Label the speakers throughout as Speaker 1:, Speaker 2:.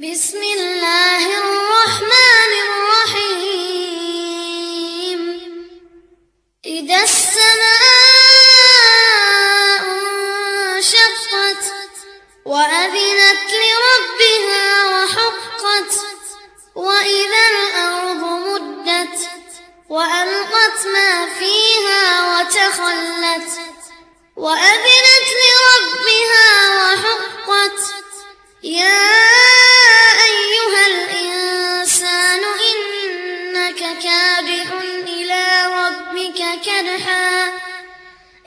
Speaker 1: بسم الله الرحمن الرحيم. إذا السماء انشقت وأذنت لربها وحقت وإذا الأرض مدت وألقت ما فيها وتخلت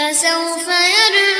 Speaker 1: فسوف يدعو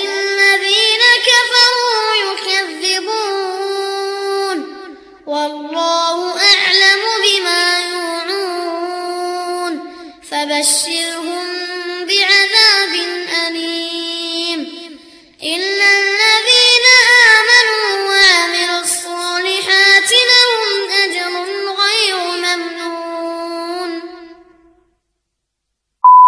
Speaker 1: بما يوعون فبشرهم بعذاب